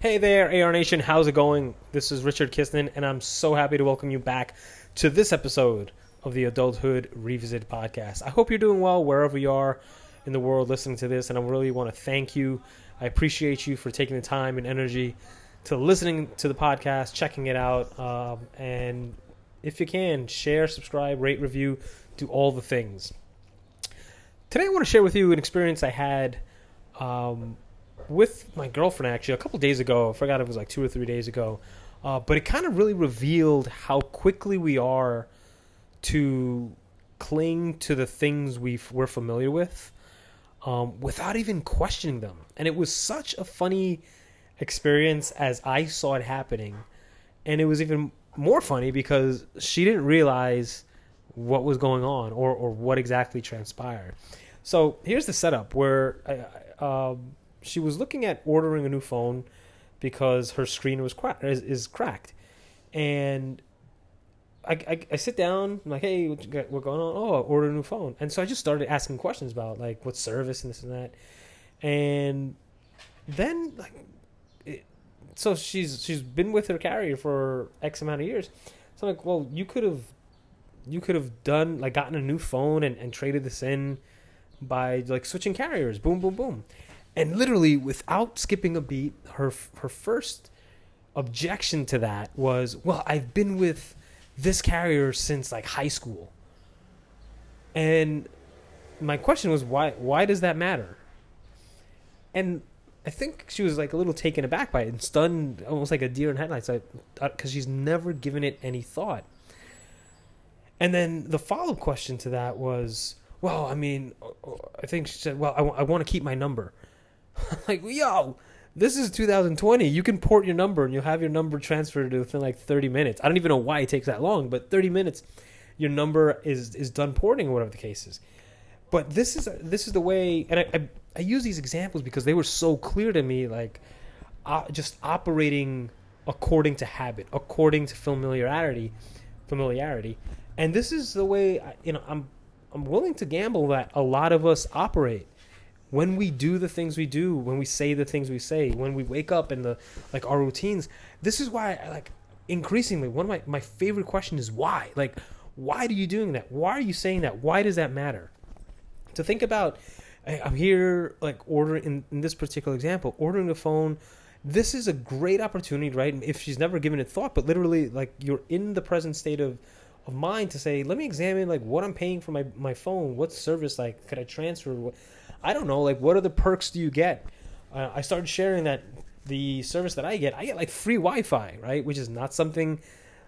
Hey there, AR Nation. How's it going? This is Richard Kistner, and I'm so happy to welcome you back to this episode of the Adulthood Revisited podcast. I hope you're doing well wherever you are in the world listening to this, and I really want to thank you. I appreciate you for taking the time and energy to listening to the podcast, checking it out, um, and if you can, share, subscribe, rate, review, do all the things. Today, I want to share with you an experience I had. Um, with my girlfriend actually a couple days ago. I forgot it was like two or three days ago, uh, but it kind of really revealed how quickly we are to cling to the things we we're familiar with um, without even questioning them. And it was such a funny experience as I saw it happening, and it was even more funny because she didn't realize what was going on or or what exactly transpired. So here's the setup where I, um, she was looking at ordering a new phone because her screen was is, is cracked, and I, I, I sit down I'm like hey what going on? Oh I ordered a new phone. And so I just started asking questions about like what service and this and that, and then like it, so she's she's been with her carrier for X amount of years, so I'm like well you could have you could have done like gotten a new phone and, and traded this in by like switching carriers. Boom boom boom and literally without skipping a beat her her first objection to that was well i've been with this carrier since like high school. And my question was why why does that matter? And i think she was like a little taken aback by it and stunned almost like a deer in headlights because uh, she's never given it any thought. And then the follow-up question to that was well i mean uh, uh, i think she said well I, w- I want to keep my number like, yo, this is 2020. You can port your number and you'll have your number transferred within like 30 minutes. I don't even know why it takes that long, but 30 minutes, your number is is done porting or whatever the case is. But this is this is the way, and I I, I use these examples because they were so clear to me, like uh, just operating according to habit, according to familiarity, familiarity, and this is the way I, you know I'm I'm willing to gamble that a lot of us operate when we do the things we do, when we say the things we say, when we wake up and the like our routines, this is why I like increasingly one of my, my favorite question is why? Like why are you doing that? Why are you saying that? Why does that matter? To think about I'm here like ordering in, in this particular example, ordering a phone this is a great opportunity, right? If she's never given it thought, but literally like you're in the present state of of mind to say, let me examine like what I'm paying for my, my phone, what service like could I transfer? I don't know, like what other perks do you get? Uh, I started sharing that the service that I get, I get like free Wi-Fi, right? Which is not something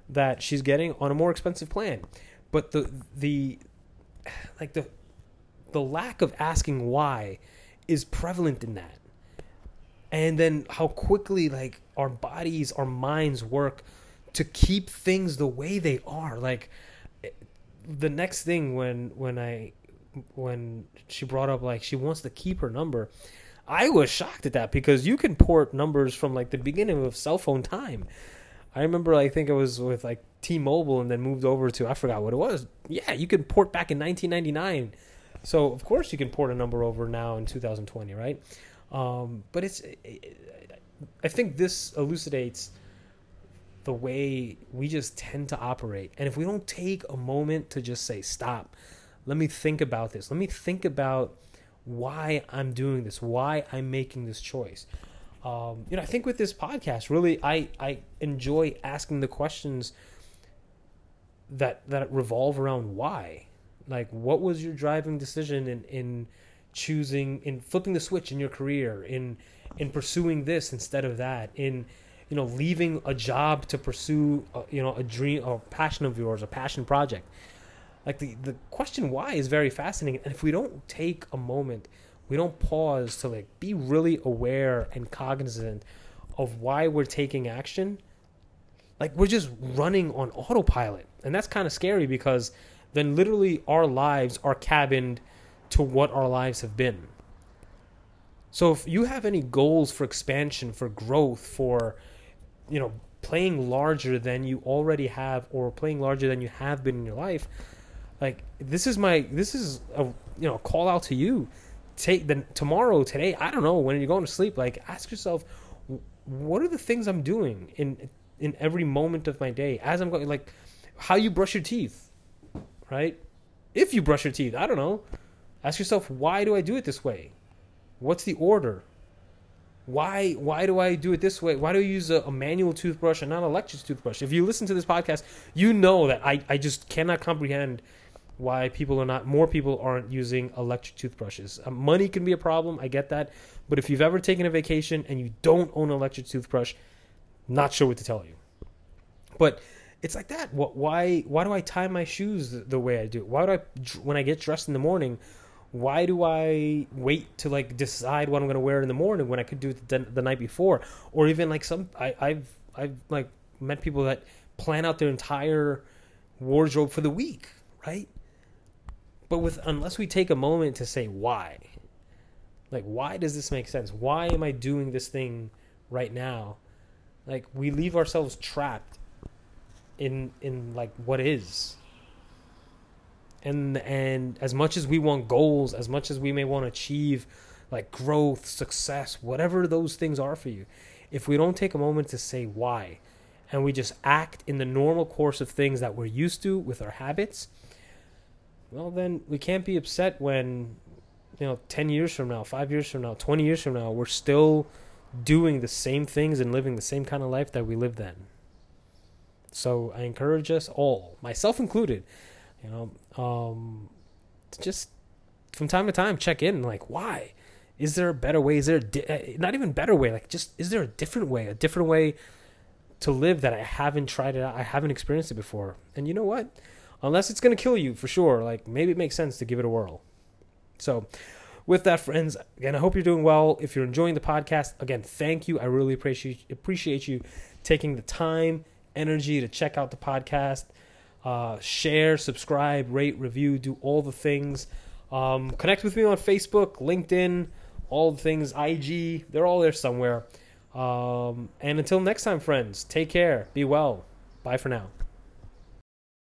that she's getting on a more expensive plan. But the the like the the lack of asking why is prevalent in that. And then how quickly like our bodies, our minds work to keep things the way they are. Like the next thing when when I when she brought up like she wants to keep her number, I was shocked at that because you can port numbers from like the beginning of cell phone time. I remember I think it was with like T-Mobile and then moved over to I forgot what it was. Yeah, you can port back in 1999. So of course you can port a number over now in 2020, right? Um, but it's I think this elucidates the way we just tend to operate. And if we don't take a moment to just say stop, let me think about this. Let me think about why I'm doing this, why I'm making this choice. Um, you know, I think with this podcast, really, I I enjoy asking the questions that that revolve around why. Like, what was your driving decision in in choosing in flipping the switch in your career in in pursuing this instead of that in you know leaving a job to pursue a, you know a dream or passion of yours a passion project like the, the question why is very fascinating and if we don't take a moment we don't pause to like be really aware and cognizant of why we're taking action, like we're just running on autopilot. And that's kind of scary because then literally our lives are cabined to what our lives have been. So if you have any goals for expansion, for growth, for you know, playing larger than you already have or playing larger than you have been in your life, like this is my this is a you know, call out to you. Take the tomorrow, today, I don't know, when you're going to sleep, like ask yourself what are the things I'm doing in in every moment of my day as I'm going like how you brush your teeth, right? If you brush your teeth, I don't know. Ask yourself why do I do it this way? What's the order? Why why do I do it this way? Why do I use a, a manual toothbrush and not an electric toothbrush? If you listen to this podcast, you know that I, I just cannot comprehend why people are not more people aren't using electric toothbrushes. Um, money can be a problem, I get that, but if you've ever taken a vacation and you don't own an electric toothbrush, not sure what to tell you. But it's like that. What? Why? Why do I tie my shoes the, the way I do? Why do I when I get dressed in the morning? Why do I wait to like decide what I'm going to wear in the morning when I could do it the, the night before? Or even like some I, I've I've like met people that plan out their entire wardrobe for the week, right? But with unless we take a moment to say why, like why does this make sense? Why am I doing this thing right now? Like we leave ourselves trapped in in like what is. And and as much as we want goals, as much as we may want to achieve like growth, success, whatever those things are for you, if we don't take a moment to say why and we just act in the normal course of things that we're used to with our habits, well then we can't be upset when you know 10 years from now, 5 years from now, 20 years from now we're still doing the same things and living the same kind of life that we lived then. So I encourage us all, myself included, you know, um, just from time to time check in. Like, why? Is there a better way? Is there di- uh, not even better way? Like, just is there a different way? A different way to live that I haven't tried it out. I haven't experienced it before. And you know what? Unless it's gonna kill you for sure, like maybe it makes sense to give it a whirl. So with that, friends, again, I hope you're doing well. If you're enjoying the podcast, again, thank you. I really appreciate appreciate you taking the time energy to check out the podcast, uh, share, subscribe, rate, review, do all the things. Um, connect with me on Facebook, LinkedIn, all the things, IG. They're all there somewhere. Um, and until next time, friends, take care. Be well. Bye for now.